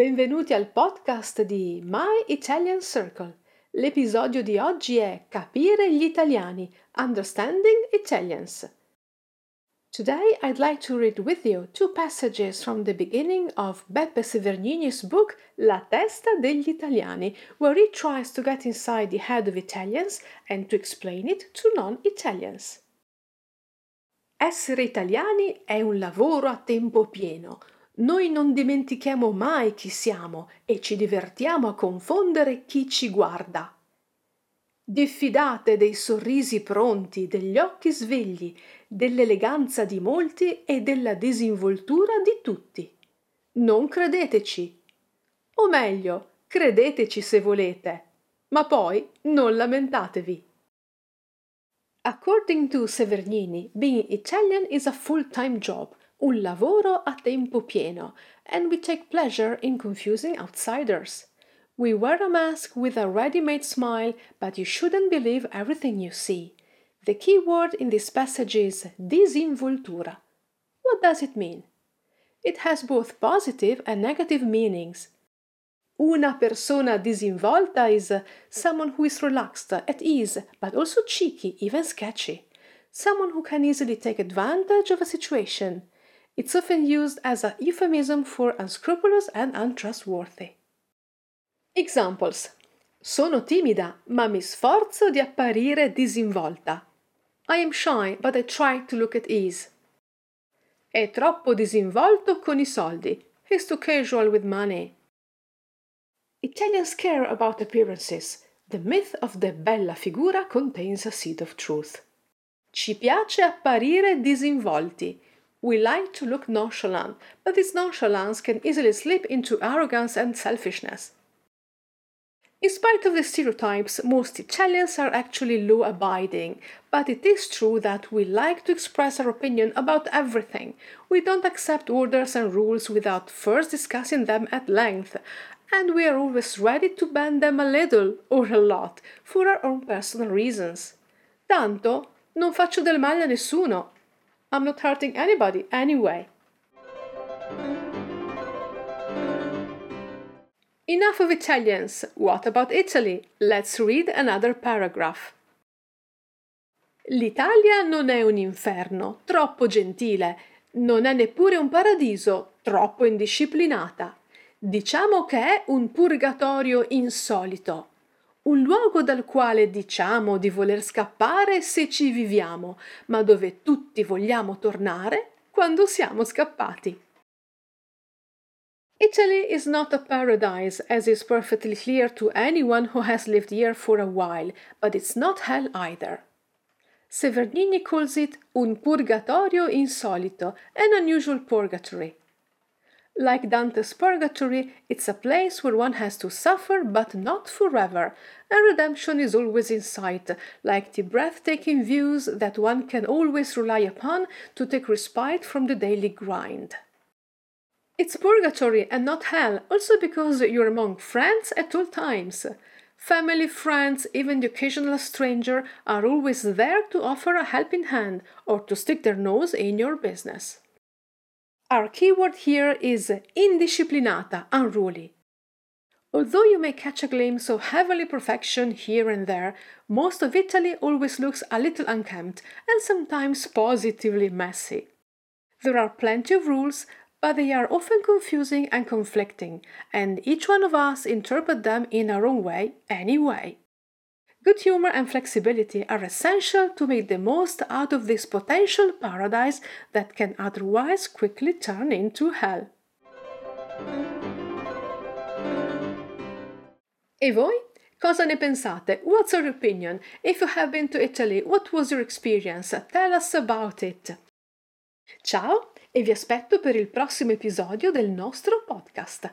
Benvenuti al podcast di My Italian Circle. L'episodio di oggi è Capire gli italiani, Understanding Italians. Today I'd like to read with you two passages from the beginning of Beppe Severnini's book La testa degli italiani, where he tries to get inside the head of Italians and to explain it to non-Italians. Essere italiani è un lavoro a tempo pieno noi non dimentichiamo mai chi siamo e ci divertiamo a confondere chi ci guarda. Diffidate dei sorrisi pronti, degli occhi svegli, dell'eleganza di molti e della disinvoltura di tutti. Non credeteci. O meglio, credeteci se volete, ma poi non lamentatevi. According to Severnini, being Italian is a full-time job un lavoro a tempo pieno, and we take pleasure in confusing outsiders. We wear a mask with a ready made smile, but you shouldn't believe everything you see. The key word in this passage is disinvoltura. What does it mean? It has both positive and negative meanings. Una persona disinvolta is someone who is relaxed, at ease, but also cheeky, even sketchy. Someone who can easily take advantage of a situation. It's often used as a euphemism for unscrupulous and untrustworthy. Examples. Sono timida, ma mi sforzo di apparire disinvolta. I am shy, but I try to look at ease. È troppo disinvolto con i soldi. He's too casual with money. Italians care about appearances. The myth of the bella figura contains a seed of truth. Ci piace apparire disinvolti. We like to look nonchalant, but this nonchalance can easily slip into arrogance and selfishness. In spite of the stereotypes, most Italians are actually law abiding, but it is true that we like to express our opinion about everything. We don't accept orders and rules without first discussing them at length, and we are always ready to bend them a little or a lot for our own personal reasons. Tanto non faccio del male a nessuno, I'm not hurting anybody anyway. Enough of Italians. What about Italy? Let's read another paragraph. L'Italia non è un inferno, troppo gentile, non è neppure un paradiso, troppo indisciplinata. Diciamo che è un purgatorio insolito, un luogo dal quale diciamo di voler scappare se ci viviamo, ma dove tutti vogliamo tornare quando siamo scappati. Italy is not a paradise, as is perfectly clear to anyone who has lived here for a while, but it's not hell either. Severnini calls it un purgatorio insolito, an unusual purgatory. Like Dante's Purgatory, it's a place where one has to suffer but not forever, and redemption is always in sight, like the breathtaking views that one can always rely upon to take respite from the daily grind. It's purgatory and not hell, also because you're among friends at all times. Family, friends, even the occasional stranger are always there to offer a helping hand or to stick their nose in your business. Our keyword here is indisciplinata, unruly. Although you may catch a glimpse of heavenly perfection here and there, most of Italy always looks a little unkempt and sometimes positively messy. There are plenty of rules, but they are often confusing and conflicting, and each one of us interpret them in our own way anyway. Good humor and flexibility are essential to make the most out of this potential paradise that can otherwise quickly turn into hell. E voi? Cosa ne pensate? What's your opinion? If you have been to Italy, what was your experience? Tell us about it. Ciao e vi aspetto per il prossimo episodio del nostro podcast.